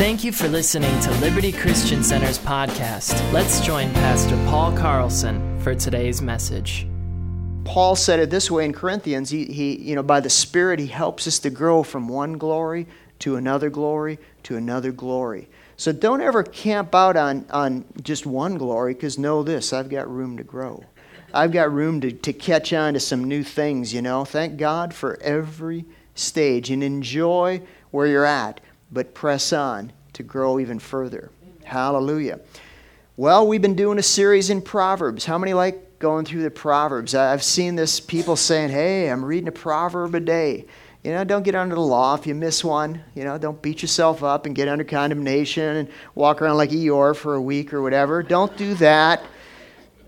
Thank you for listening to Liberty Christian Center's podcast. Let's join Pastor Paul Carlson for today's message. Paul said it this way in Corinthians. He, he, you know, by the Spirit, he helps us to grow from one glory to another glory to another glory. So don't ever camp out on, on just one glory, because know this I've got room to grow. I've got room to, to catch on to some new things, you know. Thank God for every stage and enjoy where you're at but press on to grow even further. Hallelujah. Well, we've been doing a series in Proverbs. How many like going through the Proverbs? I've seen this people saying, hey, I'm reading a proverb a day. You know, don't get under the law if you miss one. You know, don't beat yourself up and get under condemnation and walk around like Eeyore for a week or whatever. Don't do that.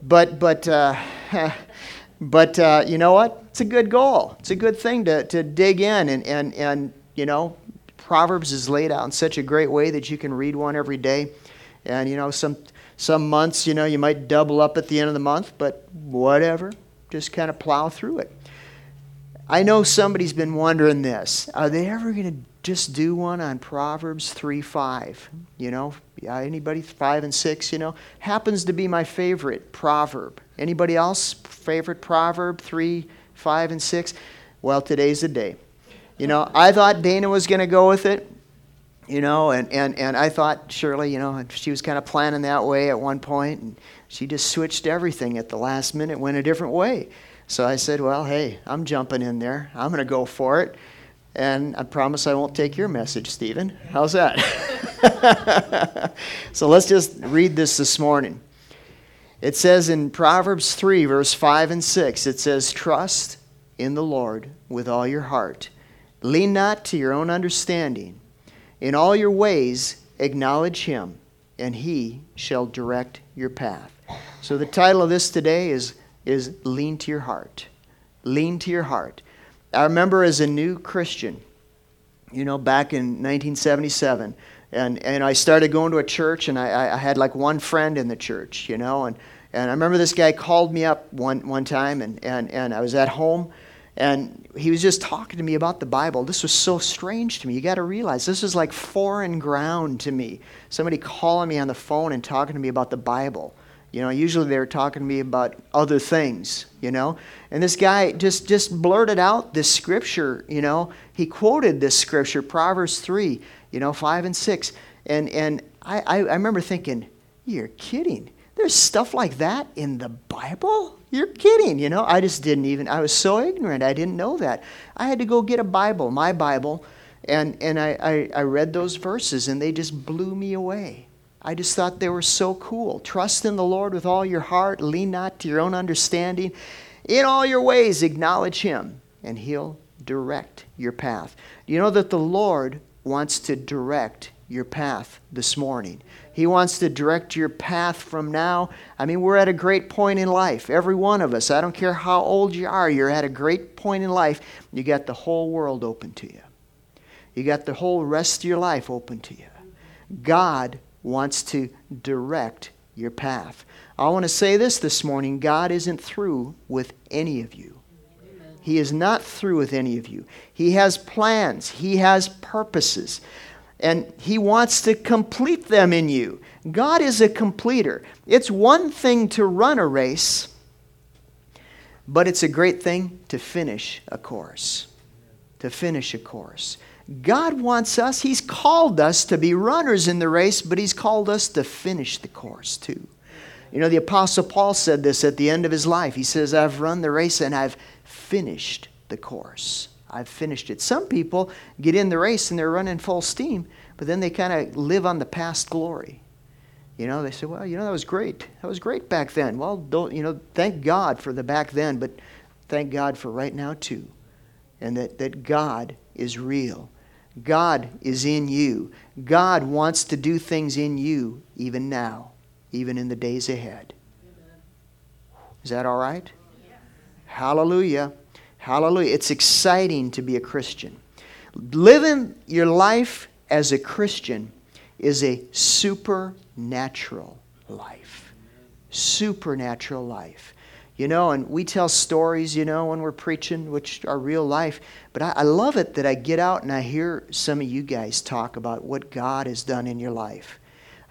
But, but, uh, but uh, you know what? It's a good goal. It's a good thing to, to dig in and, and, and, you know, Proverbs is laid out in such a great way that you can read one every day. And, you know, some, some months, you know, you might double up at the end of the month, but whatever. Just kind of plow through it. I know somebody's been wondering this. Are they ever going to just do one on Proverbs 3 5? You know, anybody 5 and 6, you know? Happens to be my favorite proverb. Anybody else favorite proverb 3, 5, and 6? Well, today's the day. You know, I thought Dana was going to go with it, you know, and, and, and I thought Shirley, you know, she was kind of planning that way at one point, and she just switched everything at the last minute, went a different way. So I said, well, hey, I'm jumping in there. I'm going to go for it. And I promise I won't take your message, Stephen. How's that? so let's just read this this morning. It says in Proverbs 3, verse 5 and 6, it says, Trust in the Lord with all your heart Lean not to your own understanding. In all your ways, acknowledge him, and he shall direct your path. So, the title of this today is, is Lean to Your Heart. Lean to Your Heart. I remember as a new Christian, you know, back in 1977, and, and I started going to a church, and I, I had like one friend in the church, you know, and, and I remember this guy called me up one, one time, and, and, and I was at home and he was just talking to me about the Bible. This was so strange to me. You got to realize this is like foreign ground to me. Somebody calling me on the phone and talking to me about the Bible. You know, usually they were talking to me about other things, you know. And this guy just just blurted out this scripture, you know. He quoted this scripture, Proverbs 3, you know, 5 and 6. And and I, I, I remember thinking, you're kidding. There's stuff like that in the Bible? You're kidding, you know? I just didn't even, I was so ignorant. I didn't know that. I had to go get a Bible, my Bible, and, and I, I, I read those verses, and they just blew me away. I just thought they were so cool. Trust in the Lord with all your heart, lean not to your own understanding. In all your ways, acknowledge Him, and He'll direct your path. You know that the Lord wants to direct your path this morning. He wants to direct your path from now. I mean, we're at a great point in life. Every one of us, I don't care how old you are, you're at a great point in life. You got the whole world open to you, you got the whole rest of your life open to you. God wants to direct your path. I want to say this this morning God isn't through with any of you. He is not through with any of you. He has plans, He has purposes and He wants to complete them in you. God is a completer. It's one thing to run a race, but it's a great thing to finish a course. To finish a course. God wants us, He's called us to be runners in the race, but He's called us to finish the course too. You know, the Apostle Paul said this at the end of his life. He says, I've run the race and I've finished the course. I've finished it. Some people get in the race and they're running full steam, but then they kind of live on the past glory. You know, they say, well, you know, that was great. That was great back then. Well, don't, you know, thank God for the back then, but thank God for right now too. And that, that God is real. God is in you. God wants to do things in you even now, even in the days ahead. Is that all right? Hallelujah. Hallelujah. It's exciting to be a Christian. Living your life as a Christian is a supernatural life. Supernatural life. you know, and we tell stories, you know, when we're preaching, which are real life. But I, I love it that I get out and I hear some of you guys talk about what God has done in your life.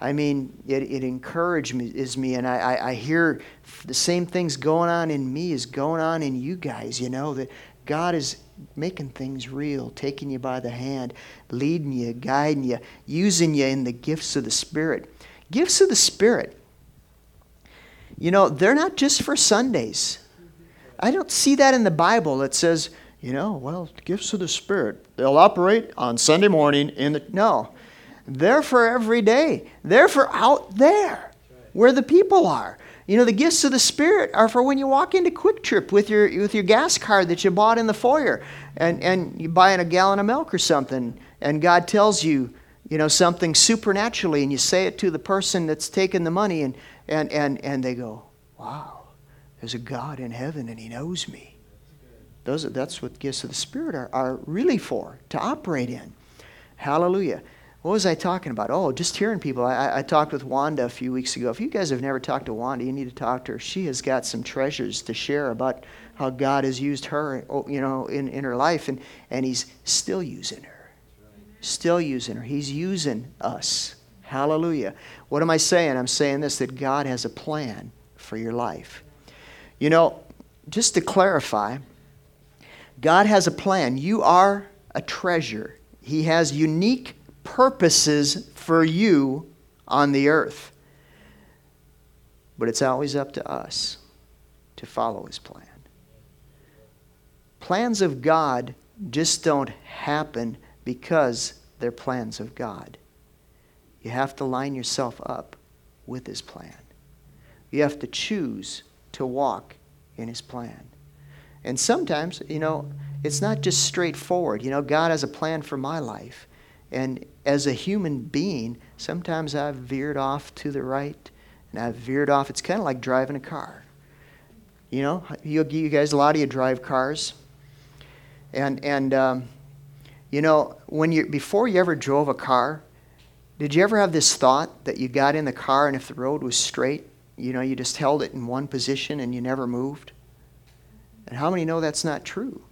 I mean, it, it encourages me, and I, I, I hear the same things going on in me is going on in you guys, you know, that God is making things real, taking you by the hand, leading you, guiding you, using you in the gifts of the Spirit. Gifts of the Spirit you know, they're not just for Sundays. I don't see that in the Bible that says, you know, well, gifts of the Spirit, they'll operate on Sunday morning in the. No. They're for every day. They're for out there where the people are. You know, the gifts of the Spirit are for when you walk into QuikTrip with your, with your gas card that you bought in the foyer and, and you buy a gallon of milk or something, and God tells you, you know, something supernaturally, and you say it to the person that's taking the money, and and, and, and they go, wow, there's a God in heaven and he knows me. Those that's what gifts of the Spirit are, are really for, to operate in. Hallelujah. What was I talking about? Oh, just hearing people. I, I talked with Wanda a few weeks ago. If you guys have never talked to Wanda, you need to talk to her. She has got some treasures to share about how God has used her, oh, you know, in, in her life, and, and He's still using her. Still using her. He's using us. Hallelujah. What am I saying? I'm saying this that God has a plan for your life. You know, just to clarify, God has a plan. You are a treasure, He has unique purposes for you on the earth. But it's always up to us to follow His plan. Plans of God just don't happen because they're plans of God. You have to line yourself up with His plan. You have to choose to walk in His plan. And sometimes, you know, it's not just straightforward. You know, God has a plan for my life. And as a human being, sometimes I've veered off to the right and I've veered off. It's kind of like driving a car. You know, you, you guys, a lot of you drive cars. And, and um, you know, when you, before you ever drove a car, did you ever have this thought that you got in the car and if the road was straight, you know, you just held it in one position and you never moved? And how many know that's not true?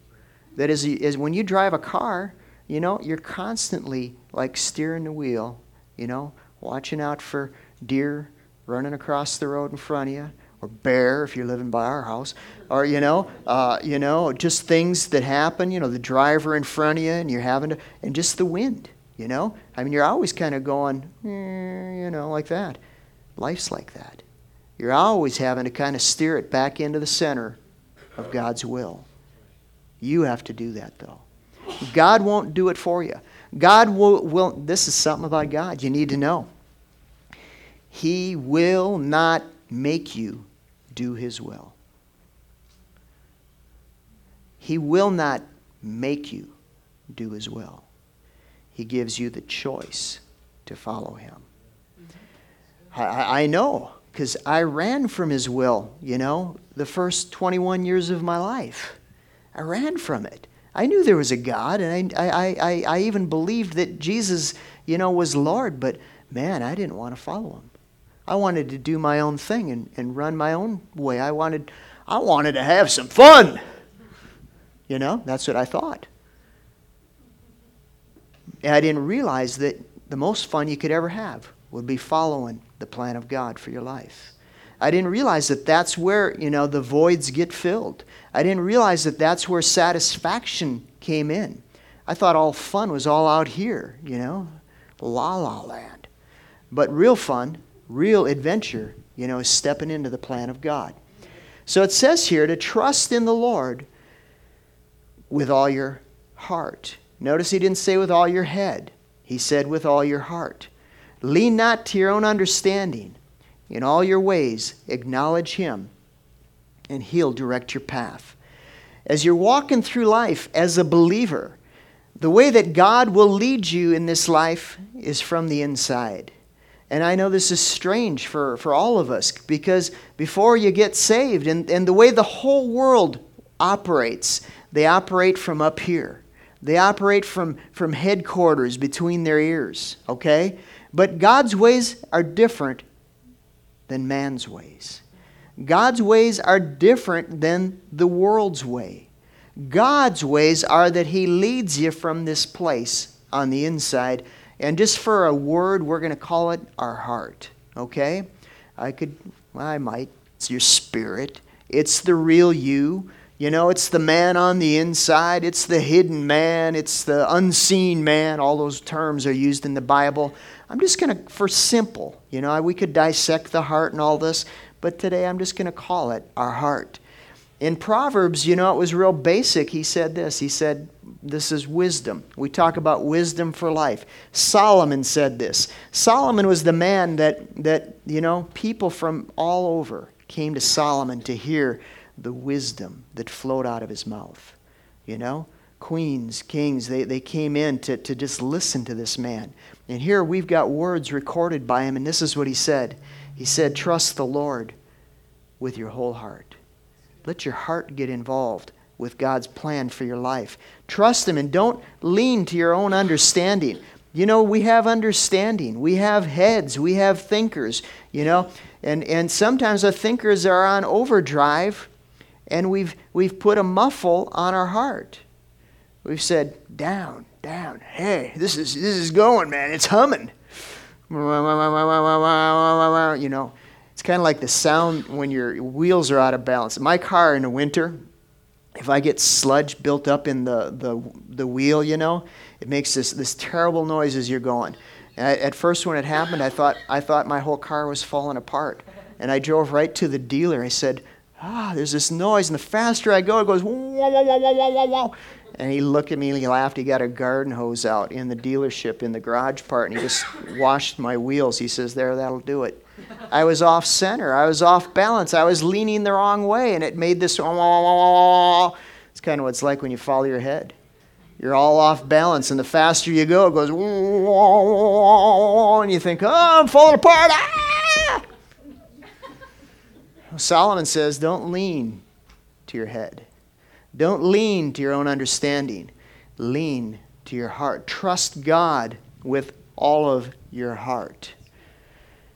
That is, is when you drive a car, you know, you're constantly like steering the wheel, you know, watching out for deer running across the road in front of you, or bear if you're living by our house, or you know, uh, you know, just things that happen. You know, the driver in front of you, and you're having to, and just the wind. You know? I mean, you're always kind of going, eh, you know, like that. Life's like that. You're always having to kind of steer it back into the center of God's will. You have to do that, though. God won't do it for you. God will, will this is something about God you need to know. He will not make you do His will. He will not make you do His will. He gives you the choice to follow Him. I, I know because I ran from His will, you know, the first 21 years of my life. I ran from it. I knew there was a God, and I, I, I, I even believed that Jesus, you know, was Lord, but man, I didn't want to follow Him. I wanted to do my own thing and, and run my own way. I wanted, I wanted to have some fun. You know, that's what I thought. And I didn't realize that the most fun you could ever have would be following the plan of God for your life. I didn't realize that that's where, you know, the voids get filled. I didn't realize that that's where satisfaction came in. I thought all fun was all out here, you know, la la land. But real fun, real adventure, you know, is stepping into the plan of God. So it says here to trust in the Lord with all your heart. Notice he didn't say with all your head, he said with all your heart. Lean not to your own understanding. In all your ways, acknowledge him, and he'll direct your path. As you're walking through life as a believer, the way that God will lead you in this life is from the inside. And I know this is strange for, for all of us because before you get saved, and, and the way the whole world operates, they operate from up here. They operate from, from headquarters between their ears, okay? But God's ways are different than man's ways. God's ways are different than the world's way. God's ways are that He leads you from this place on the inside. And just for a word, we're going to call it our heart. Okay? I could, I might. It's your spirit, it's the real you. You know, it's the man on the inside, it's the hidden man, it's the unseen man. All those terms are used in the Bible. I'm just going to, for simple, you know, we could dissect the heart and all this, but today I'm just going to call it our heart. In Proverbs, you know, it was real basic. He said this. He said, This is wisdom. We talk about wisdom for life. Solomon said this. Solomon was the man that, that you know, people from all over came to Solomon to hear the wisdom that flowed out of his mouth. You know, queens, kings, they, they came in to, to just listen to this man. And here we've got words recorded by him, and this is what he said. He said, Trust the Lord with your whole heart. Let your heart get involved with God's plan for your life. Trust Him and don't lean to your own understanding. You know, we have understanding, we have heads, we have thinkers, you know, and, and sometimes the thinkers are on overdrive and we've, we've put a muffle on our heart. We've said, down, down, hey, this is, this is going, man, it's humming. You know, it's kind of like the sound when your wheels are out of balance. My car in the winter, if I get sludge built up in the, the, the wheel, you know, it makes this, this terrible noise as you're going. I, at first, when it happened, I thought, I thought my whole car was falling apart. And I drove right to the dealer. I said, Ah, there's this noise. And the faster I go, it goes, wah, wah, wah, wah, wah, wah. And he looked at me and he laughed. He got a garden hose out in the dealership in the garage part and he just washed my wheels. He says, There, that'll do it. I was off center. I was off balance. I was leaning the wrong way, and it made this. It's kind of what it's like when you follow your head. You're all off balance, and the faster you go, it goes. And you think, oh, I'm falling apart. Ah! Solomon says, don't lean to your head. Don't lean to your own understanding. Lean to your heart. Trust God with all of your heart.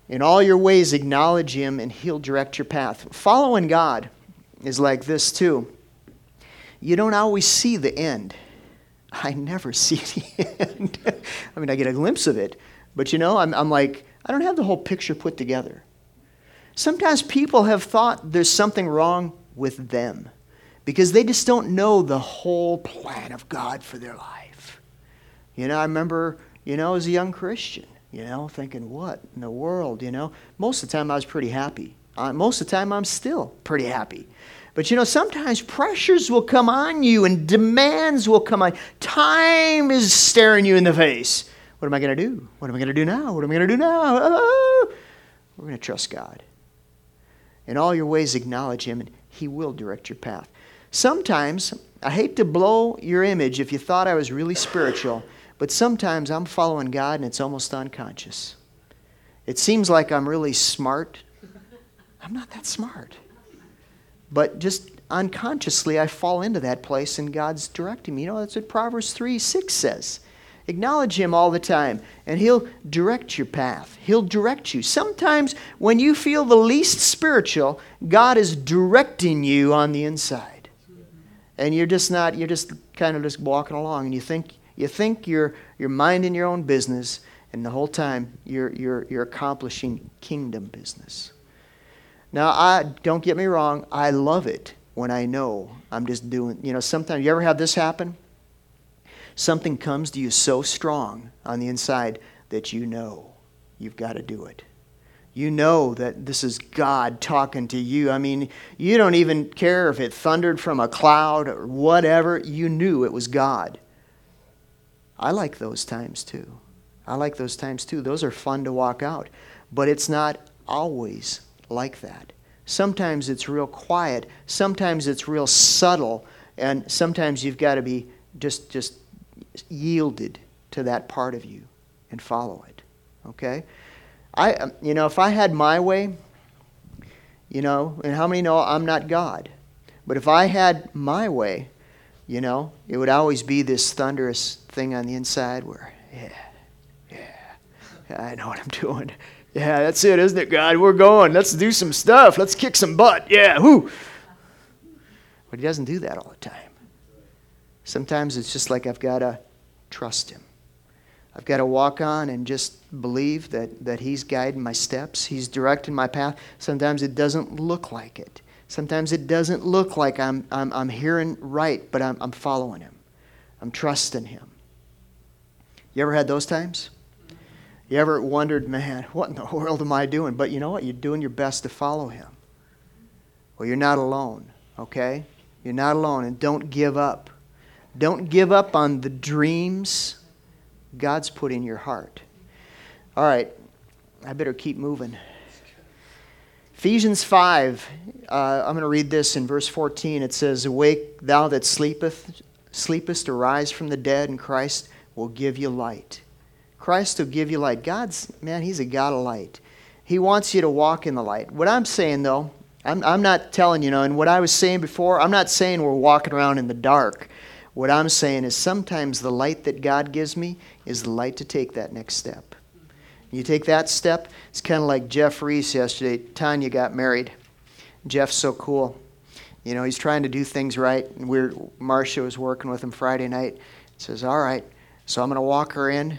In all your ways, acknowledge Him, and He'll direct your path. Following God is like this, too. You don't always see the end. I never see the end. I mean, I get a glimpse of it, but you know, I'm, I'm like, I don't have the whole picture put together. Sometimes people have thought there's something wrong with them because they just don't know the whole plan of God for their life. You know, I remember, you know, as a young Christian, you know, thinking, what in the world, you know? Most of the time I was pretty happy. Uh, most of the time I'm still pretty happy. But you know, sometimes pressures will come on you and demands will come on. Time is staring you in the face. What am I going to do? What am I going to do now? What am I going to do now? Oh, we're going to trust God. In all your ways, acknowledge Him, and He will direct your path. Sometimes, I hate to blow your image if you thought I was really spiritual. But sometimes I'm following God and it's almost unconscious. It seems like I'm really smart. I'm not that smart. But just unconsciously, I fall into that place and God's directing me. You know, that's what Proverbs 3 6 says. Acknowledge Him all the time, and He'll direct your path. He'll direct you. Sometimes, when you feel the least spiritual, God is directing you on the inside. And you're just not, you're just kind of just walking along, and you think, you think you're, you're minding your own business, and the whole time you're, you're, you're accomplishing kingdom business. Now, I don't get me wrong, I love it when I know I'm just doing, you know, sometimes you ever have this happen? Something comes to you so strong on the inside that you know you've got to do it. You know that this is God talking to you. I mean, you don't even care if it thundered from a cloud or whatever. You knew it was God. I like those times too. I like those times too. Those are fun to walk out. But it's not always like that. Sometimes it's real quiet, sometimes it's real subtle, and sometimes you've got to be just just yielded to that part of you and follow it. Okay? I you know, if I had my way, you know, and how many know I'm not God? But if I had my way, you know, it would always be this thunderous thing on the inside where, yeah, yeah, I know what I'm doing. Yeah, that's it, isn't it, God? We're going. Let's do some stuff. Let's kick some butt. Yeah, whoo. But he doesn't do that all the time. Sometimes it's just like I've got to trust him. I've got to walk on and just believe that, that he's guiding my steps. He's directing my path. Sometimes it doesn't look like it. Sometimes it doesn't look like I'm, I'm, I'm hearing right, but I'm, I'm following him. I'm trusting him. You ever had those times? You ever wondered, man, what in the world am I doing? But you know what? You're doing your best to follow him. Well, you're not alone, okay? You're not alone, and don't give up. Don't give up on the dreams God's put in your heart. All right, I better keep moving. Ephesians 5, uh, I'm going to read this in verse 14. It says, Awake, thou that sleepeth, sleepest, arise from the dead, and Christ will give you light. Christ will give you light. God's, man, He's a God of light. He wants you to walk in the light. What I'm saying, though, I'm, I'm not telling you, know, and what I was saying before, I'm not saying we're walking around in the dark. What I'm saying is sometimes the light that God gives me is the light to take that next step. You take that step, it's kind of like Jeff Reese yesterday. Tanya got married. Jeff's so cool. You know, he's trying to do things right. And we're, Marcia was working with him Friday night. says, All right, so I'm going to walk her in,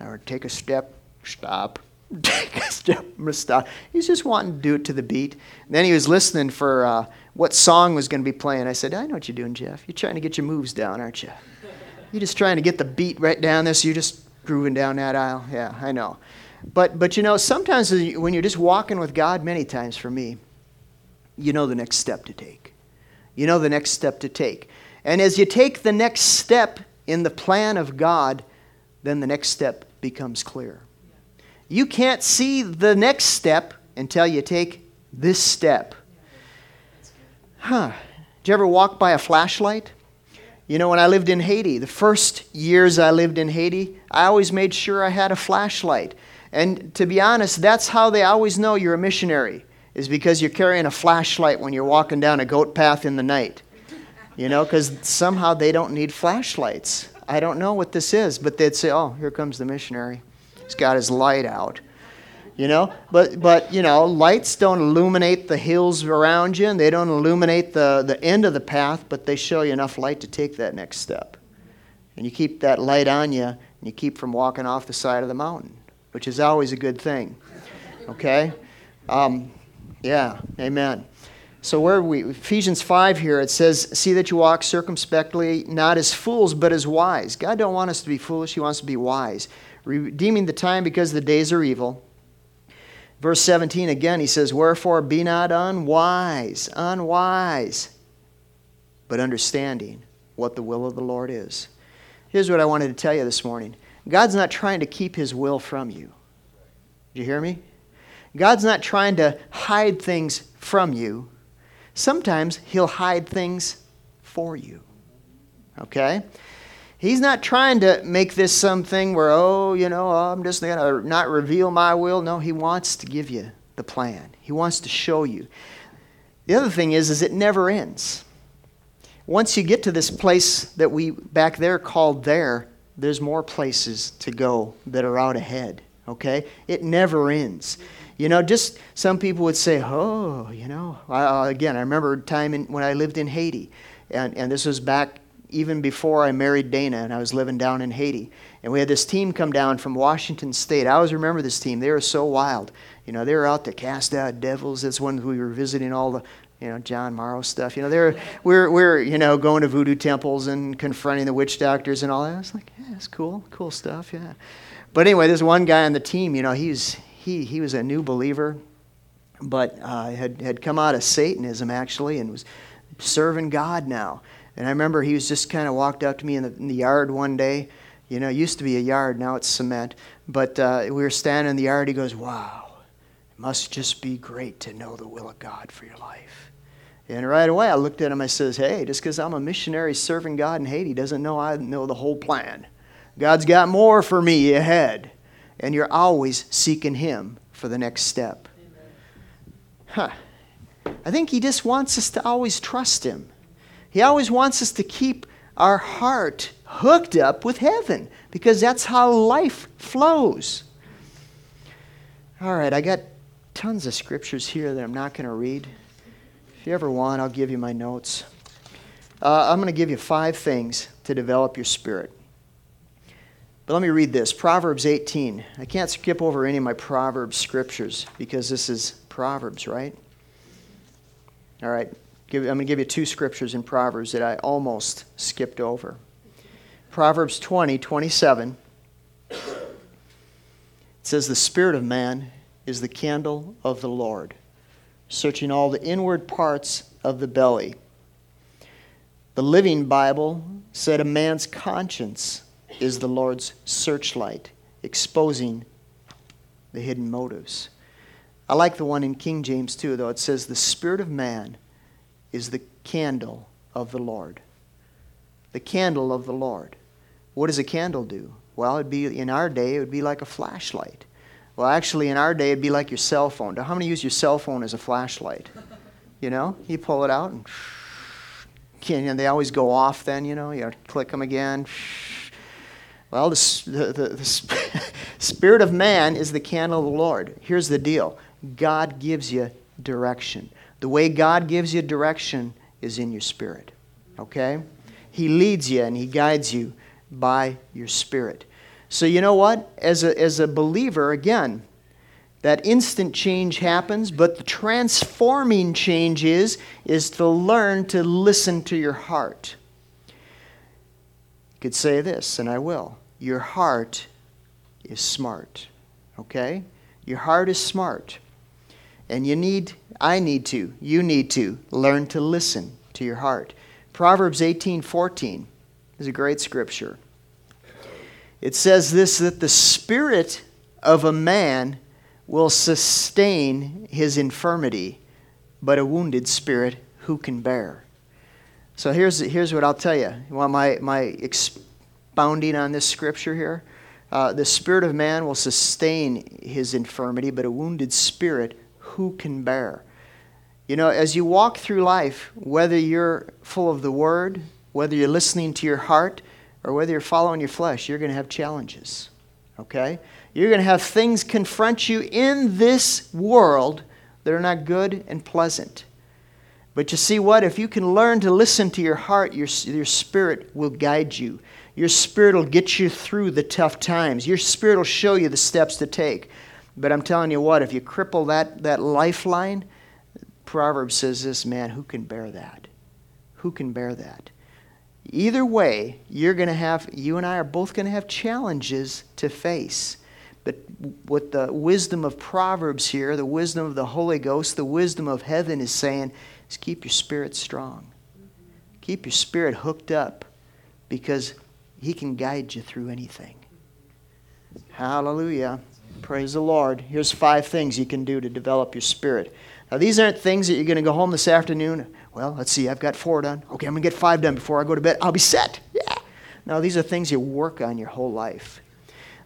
I'm going to take a step, stop, take a step, I'm going to stop. He's just wanting to do it to the beat. And then he was listening for uh, what song was going to be playing. I said, I know what you're doing, Jeff. You're trying to get your moves down, aren't you? You're just trying to get the beat right down this. You're just grooving down that aisle. Yeah, I know. But, but you know, sometimes when you're just walking with God, many times for me, you know the next step to take. You know the next step to take. And as you take the next step in the plan of God, then the next step becomes clear. You can't see the next step until you take this step. Huh. Did you ever walk by a flashlight? You know, when I lived in Haiti, the first years I lived in Haiti, I always made sure I had a flashlight. And to be honest, that's how they always know you're a missionary, is because you're carrying a flashlight when you're walking down a goat path in the night. You know, because somehow they don't need flashlights. I don't know what this is, but they'd say, oh, here comes the missionary. He's got his light out. You know, but but you know, lights don't illuminate the hills around you, and they don't illuminate the, the end of the path, but they show you enough light to take that next step. And you keep that light on you, and you keep from walking off the side of the mountain which is always a good thing. Okay? Um, yeah, amen. So where we Ephesians 5 here it says see that you walk circumspectly not as fools but as wise. God don't want us to be foolish, he wants to be wise. Redeeming the time because the days are evil. Verse 17 again he says wherefore be not unwise, unwise but understanding what the will of the Lord is. Here's what I wanted to tell you this morning. God's not trying to keep his will from you. Do you hear me? God's not trying to hide things from you. Sometimes he'll hide things for you. Okay? He's not trying to make this something where, oh, you know, I'm just going to not reveal my will. No, he wants to give you the plan. He wants to show you. The other thing is, is it never ends. Once you get to this place that we back there called there, there's more places to go that are out ahead, okay? It never ends. You know, just some people would say, oh, you know, uh, again, I remember a time in, when I lived in Haiti, and, and this was back even before I married Dana, and I was living down in Haiti. And we had this team come down from Washington State. I always remember this team. They were so wild. You know, they were out to cast out devils. That's when we were visiting all the you know, John Morrow stuff. You know, they're, we're, we're, you know, going to voodoo temples and confronting the witch doctors and all that. I was like, yeah, that's cool, cool stuff, yeah. But anyway, there's one guy on the team, you know, he's, he, he was a new believer, but uh, had, had come out of Satanism, actually, and was serving God now. And I remember he was just kind of walked up to me in the, in the yard one day. You know, it used to be a yard, now it's cement. But uh, we were standing in the yard. He goes, Wow, it must just be great to know the will of God for your life. And right away I looked at him, I says, Hey, just because I'm a missionary serving God in Haiti doesn't know I know the whole plan. God's got more for me ahead. And you're always seeking Him for the next step. Huh. I think He just wants us to always trust Him. He always wants us to keep our heart hooked up with heaven because that's how life flows. All right, I got tons of scriptures here that I'm not going to read. If you ever want, I'll give you my notes. Uh, I'm going to give you five things to develop your spirit. But let me read this Proverbs 18. I can't skip over any of my Proverbs scriptures because this is Proverbs, right? All right, I'm going to give you two scriptures in Proverbs that I almost skipped over. Proverbs 20, 27. It says, The spirit of man is the candle of the Lord, searching all the inward parts of the belly. The Living Bible said, A man's conscience is the Lord's searchlight, exposing the hidden motives. I like the one in King James too, though. It says, The Spirit of man is the candle of the Lord. The candle of the Lord. What does a candle do? Well, it'd be in our day, it would be like a flashlight. Well, actually, in our day, it'd be like your cell phone. How many use your cell phone as a flashlight? You know, you pull it out and, and they always go off. Then you know, you click them again. Well, the, the, the, the spirit of man is the candle of the Lord. Here's the deal God gives you direction. The way God gives you direction is in your spirit. Okay? He leads you and He guides you by your spirit. So, you know what? As a, as a believer, again, that instant change happens, but the transforming change is, is to learn to listen to your heart. You could say this, and I will. Your heart is smart. Okay? Your heart is smart. And you need, I need to, you need to learn to listen to your heart. Proverbs 18 14 is a great scripture. It says this that the spirit of a man will sustain his infirmity, but a wounded spirit who can bear? So here's, here's what I'll tell you. You want my, my expounding on this scripture here? Uh, the spirit of man will sustain his infirmity, but a wounded spirit who can bear? You know, as you walk through life, whether you're full of the Word, whether you're listening to your heart, or whether you're following your flesh, you're going to have challenges. Okay? You're going to have things confront you in this world that are not good and pleasant. But you see what? If you can learn to listen to your heart, your, your spirit will guide you. Your spirit will get you through the tough times. Your spirit will show you the steps to take. But I'm telling you what, if you cripple that, that lifeline, Proverbs says this man, who can bear that? Who can bear that? Either way, you're going to have, you and I are both going to have challenges to face. But what the wisdom of Proverbs here, the wisdom of the Holy Ghost, the wisdom of heaven is saying is keep your spirit strong. Keep your spirit hooked up because He can guide you through anything. Hallelujah. Praise the Lord. Here's five things you can do to develop your spirit. Now, these aren't things that you're going to go home this afternoon. Well, let's see, I've got four done. Okay, I'm going to get five done before I go to bed. I'll be set. Yeah. No, these are things you work on your whole life.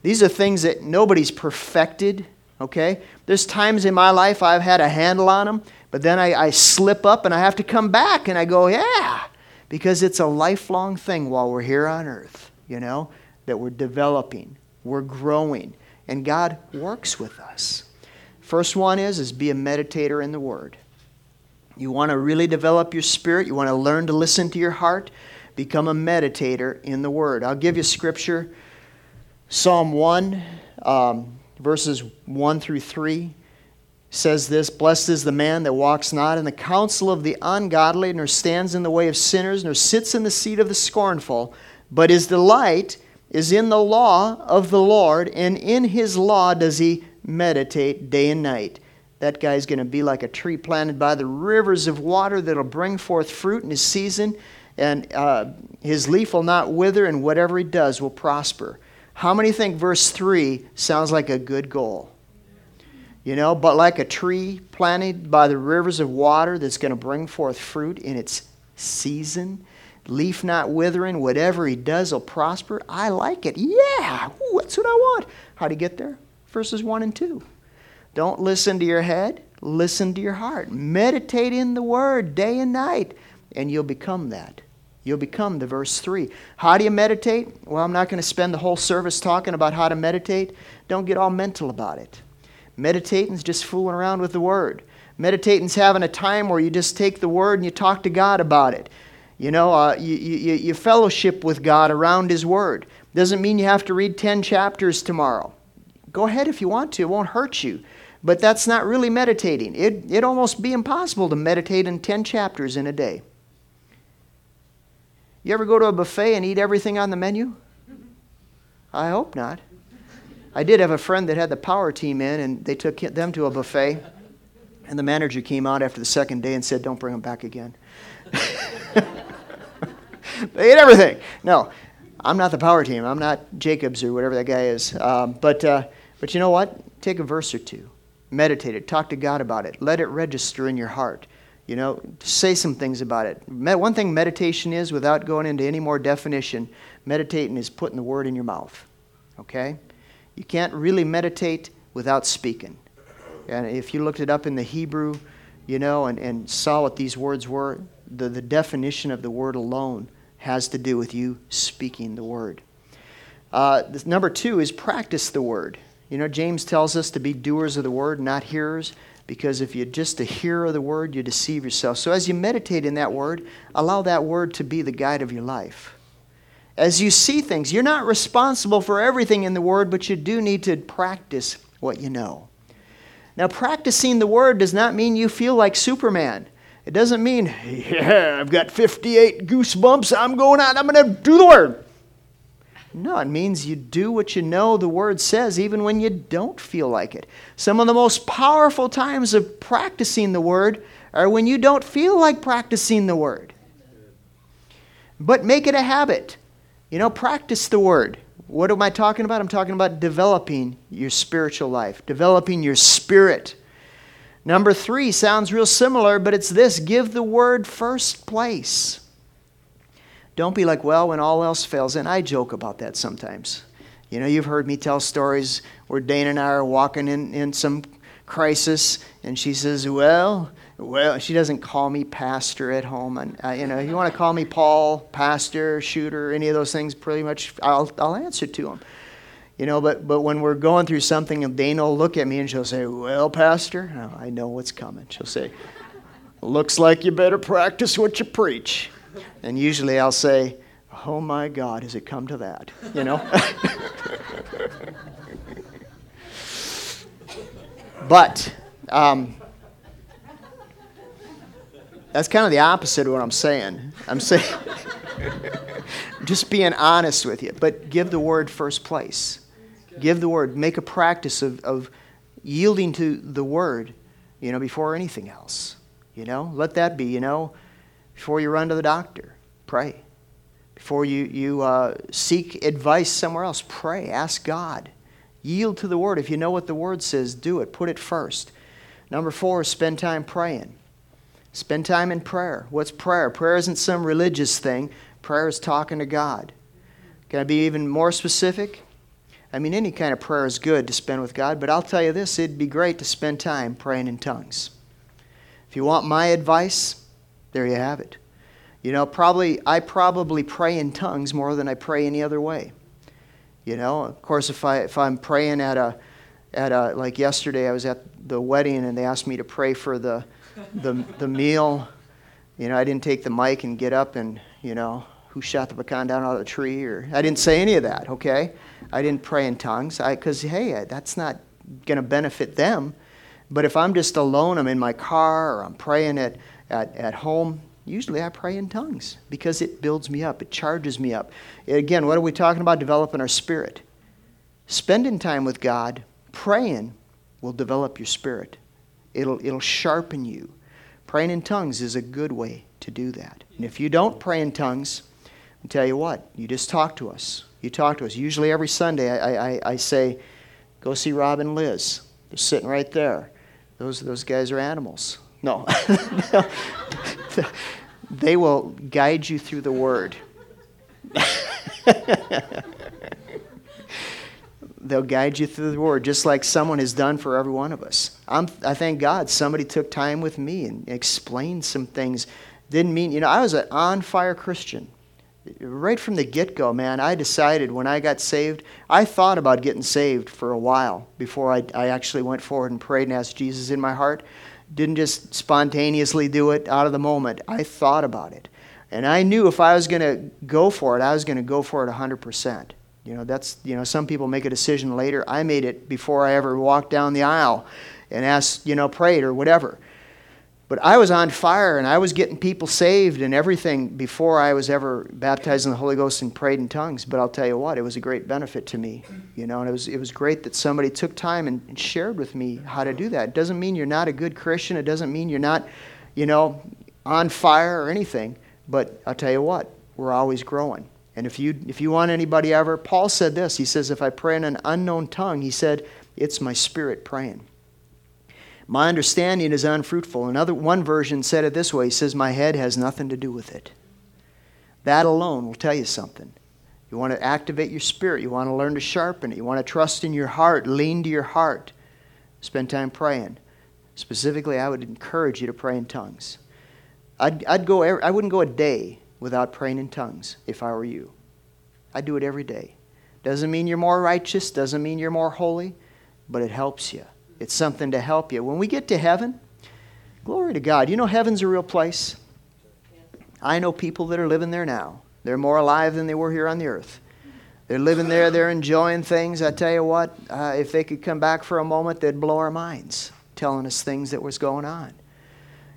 These are things that nobody's perfected, okay? There's times in my life I've had a handle on them, but then I, I slip up and I have to come back and I go, yeah, because it's a lifelong thing while we're here on earth, you know, that we're developing, we're growing and God works with us. First one is is be a meditator in the word. You want to really develop your spirit, you want to learn to listen to your heart, become a meditator in the word. I'll give you scripture Psalm 1 um, verses 1 through 3 says this Blessed is the man that walks not in the counsel of the ungodly, nor stands in the way of sinners, nor sits in the seat of the scornful, but his delight is in the law of the Lord, and in his law does he meditate day and night. That guy's going to be like a tree planted by the rivers of water that'll bring forth fruit in his season, and uh, his leaf will not wither, and whatever he does will prosper. How many think verse 3 sounds like a good goal? You know, but like a tree planted by the rivers of water that's going to bring forth fruit in its season leaf not withering, whatever he does will prosper. I like it. Yeah, Ooh, that's what I want. How do you get there? Verses 1 and 2. Don't listen to your head, listen to your heart. Meditate in the word day and night, and you'll become that. You'll become the verse 3. How do you meditate? Well, I'm not going to spend the whole service talking about how to meditate. Don't get all mental about it. Meditating's just fooling around with the Word. Meditating's having a time where you just take the Word and you talk to God about it. You know, uh, you, you, you fellowship with God around His Word. Doesn't mean you have to read 10 chapters tomorrow. Go ahead if you want to, it won't hurt you. But that's not really meditating. It, it'd almost be impossible to meditate in 10 chapters in a day. You ever go to a buffet and eat everything on the menu? I hope not. I did have a friend that had the power team in, and they took them to a buffet. And the manager came out after the second day and said, Don't bring them back again. they ate everything. No, I'm not the power team. I'm not Jacobs or whatever that guy is. Um, but, uh, but you know what? Take a verse or two, meditate it, talk to God about it, let it register in your heart. You know, say some things about it. One thing meditation is, without going into any more definition, meditating is putting the word in your mouth. Okay? You can't really meditate without speaking. And if you looked it up in the Hebrew, you know, and, and saw what these words were, the, the definition of the word alone has to do with you speaking the word. Uh, number two is practice the word. You know, James tells us to be doers of the word, not hearers because if you're just a hearer of the word, you deceive yourself. So as you meditate in that word, allow that word to be the guide of your life. As you see things, you're not responsible for everything in the word, but you do need to practice what you know. Now, practicing the word does not mean you feel like Superman. It doesn't mean, yeah, I've got 58 goosebumps, I'm going out, I'm going to do the word. No, it means you do what you know the Word says, even when you don't feel like it. Some of the most powerful times of practicing the Word are when you don't feel like practicing the Word. But make it a habit. You know, practice the Word. What am I talking about? I'm talking about developing your spiritual life, developing your spirit. Number three sounds real similar, but it's this give the Word first place. Don't be like, well, when all else fails. And I joke about that sometimes. You know, you've heard me tell stories where Dana and I are walking in, in some crisis, and she says, well, well, she doesn't call me pastor at home. And, uh, you know, you want to call me Paul, pastor, shooter, any of those things, pretty much, I'll, I'll answer to them. You know, but, but when we're going through something, and Dana will look at me and she'll say, Well, Pastor, I know what's coming. She'll say, Looks like you better practice what you preach. And usually I'll say, Oh my God, has it come to that? You know? but um, that's kind of the opposite of what I'm saying. I'm saying, just being honest with you, but give the word first place. Give the word. Make a practice of, of yielding to the word, you know, before anything else. You know, let that be, you know, before you run to the doctor, pray. Before you, you uh, seek advice somewhere else, pray. Ask God. Yield to the Word. If you know what the Word says, do it. Put it first. Number four, spend time praying. Spend time in prayer. What's prayer? Prayer isn't some religious thing, prayer is talking to God. Can I be even more specific? I mean, any kind of prayer is good to spend with God, but I'll tell you this it'd be great to spend time praying in tongues. If you want my advice, there you have it. You know, probably I probably pray in tongues more than I pray any other way. You know, of course, if I if I'm praying at a at a like yesterday, I was at the wedding and they asked me to pray for the the the meal. You know, I didn't take the mic and get up and you know who shot the pecan down out of the tree or I didn't say any of that. Okay, I didn't pray in tongues. Because hey, that's not going to benefit them. But if I'm just alone, I'm in my car or I'm praying at at, at home, usually I pray in tongues because it builds me up, it charges me up. Again, what are we talking about? Developing our spirit. Spending time with God, praying, will develop your spirit, it'll, it'll sharpen you. Praying in tongues is a good way to do that. And if you don't pray in tongues, I tell you what, you just talk to us. You talk to us. Usually every Sunday, I, I, I say, go see Rob and Liz. They're sitting right there. Those, those guys are animals. No. they will guide you through the Word. They'll guide you through the Word, just like someone has done for every one of us. I'm, I thank God somebody took time with me and explained some things. Didn't mean, you know, I was an on fire Christian. Right from the get go, man, I decided when I got saved, I thought about getting saved for a while before I, I actually went forward and prayed and asked Jesus in my heart. Didn't just spontaneously do it out of the moment. I thought about it. And I knew if I was going to go for it, I was going to go for it 100%. You know, that's, you know, some people make a decision later. I made it before I ever walked down the aisle and asked, you know, prayed or whatever. But I was on fire and I was getting people saved and everything before I was ever baptized in the Holy Ghost and prayed in tongues. But I'll tell you what, it was a great benefit to me. You know, and it was, it was great that somebody took time and, and shared with me how to do that. It doesn't mean you're not a good Christian. It doesn't mean you're not, you know, on fire or anything. But I'll tell you what, we're always growing. And if you, if you want anybody ever, Paul said this. He says, if I pray in an unknown tongue, he said, it's my spirit praying. My understanding is unfruitful. Another one version said it this way. He says, My head has nothing to do with it. That alone will tell you something. You want to activate your spirit. You want to learn to sharpen it. You want to trust in your heart. Lean to your heart. Spend time praying. Specifically, I would encourage you to pray in tongues. I'd, I'd go, I wouldn't go a day without praying in tongues if I were you. I'd do it every day. Doesn't mean you're more righteous, doesn't mean you're more holy, but it helps you. It's something to help you. When we get to heaven, glory to God. You know, heaven's a real place. I know people that are living there now. They're more alive than they were here on the earth. They're living there, they're enjoying things. I tell you what, uh, if they could come back for a moment, they'd blow our minds telling us things that was going on.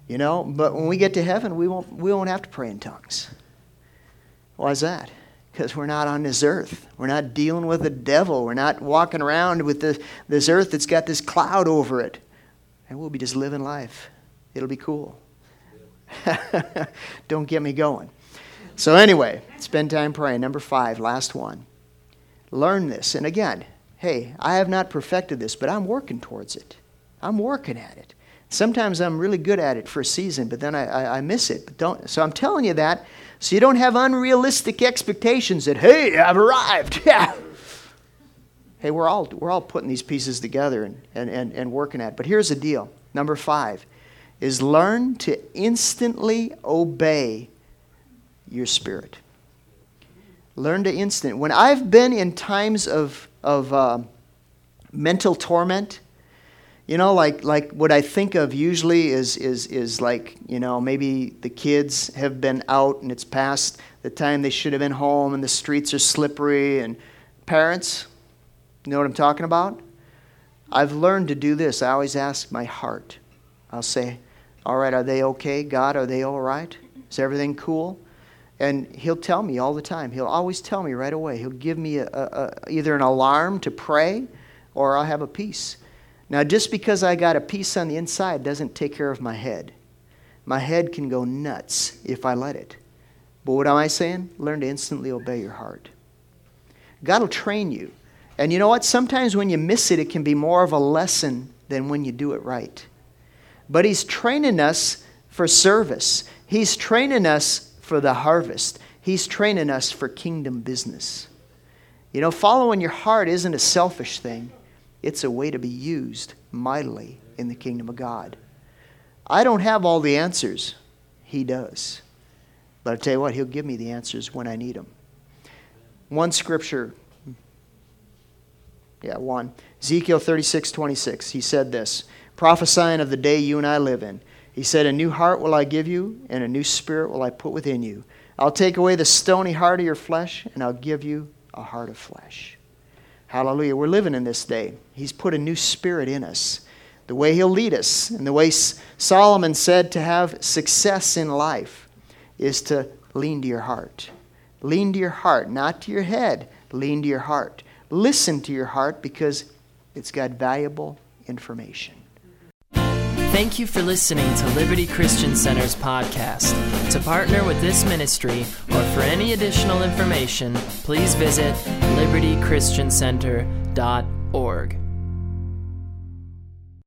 You know, but when we get to heaven, we won't, we won't have to pray in tongues. Why is that? Because we're not on this earth. We're not dealing with the devil. We're not walking around with this, this earth that's got this cloud over it. And we'll be just living life. It'll be cool. Don't get me going. So, anyway, spend time praying. Number five, last one. Learn this. And again, hey, I have not perfected this, but I'm working towards it. I'm working at it. Sometimes I'm really good at it for a season, but then I, I, I miss it. But don't, so I'm telling you that so you don't have unrealistic expectations that, hey, I've arrived. Yeah. Hey, we're all, we're all putting these pieces together and, and, and, and working at it. But here's the deal. Number five is learn to instantly obey your spirit. Learn to instant. When I've been in times of, of uh, mental torment, you know, like, like what I think of usually is, is, is like, you know, maybe the kids have been out and it's past the time they should have been home and the streets are slippery. And parents, you know what I'm talking about? I've learned to do this. I always ask my heart. I'll say, All right, are they okay? God, are they all right? Is everything cool? And he'll tell me all the time. He'll always tell me right away. He'll give me a, a, a, either an alarm to pray or I'll have a peace. Now, just because I got a peace on the inside doesn't take care of my head. My head can go nuts if I let it. But what am I saying? Learn to instantly obey your heart. God will train you. And you know what? Sometimes when you miss it, it can be more of a lesson than when you do it right. But He's training us for service, He's training us for the harvest, He's training us for kingdom business. You know, following your heart isn't a selfish thing, it's a way to be used mightily in the kingdom of God. I don't have all the answers, He does. But I tell you what, He'll give me the answers when I need them. One scripture, yeah, one. Ezekiel 36, 26. He said this, prophesying of the day you and I live in. He said, A new heart will I give you, and a new spirit will I put within you. I'll take away the stony heart of your flesh, and I'll give you a heart of flesh. Hallelujah. We're living in this day. He's put a new spirit in us. The way He'll lead us, and the way Solomon said to have success in life is to lean to your heart. Lean to your heart, not to your head. Lean to your heart. Listen to your heart because it's got valuable information. Thank you for listening to Liberty Christian Center's podcast. To partner with this ministry or for any additional information, please visit libertychristiancenter.org.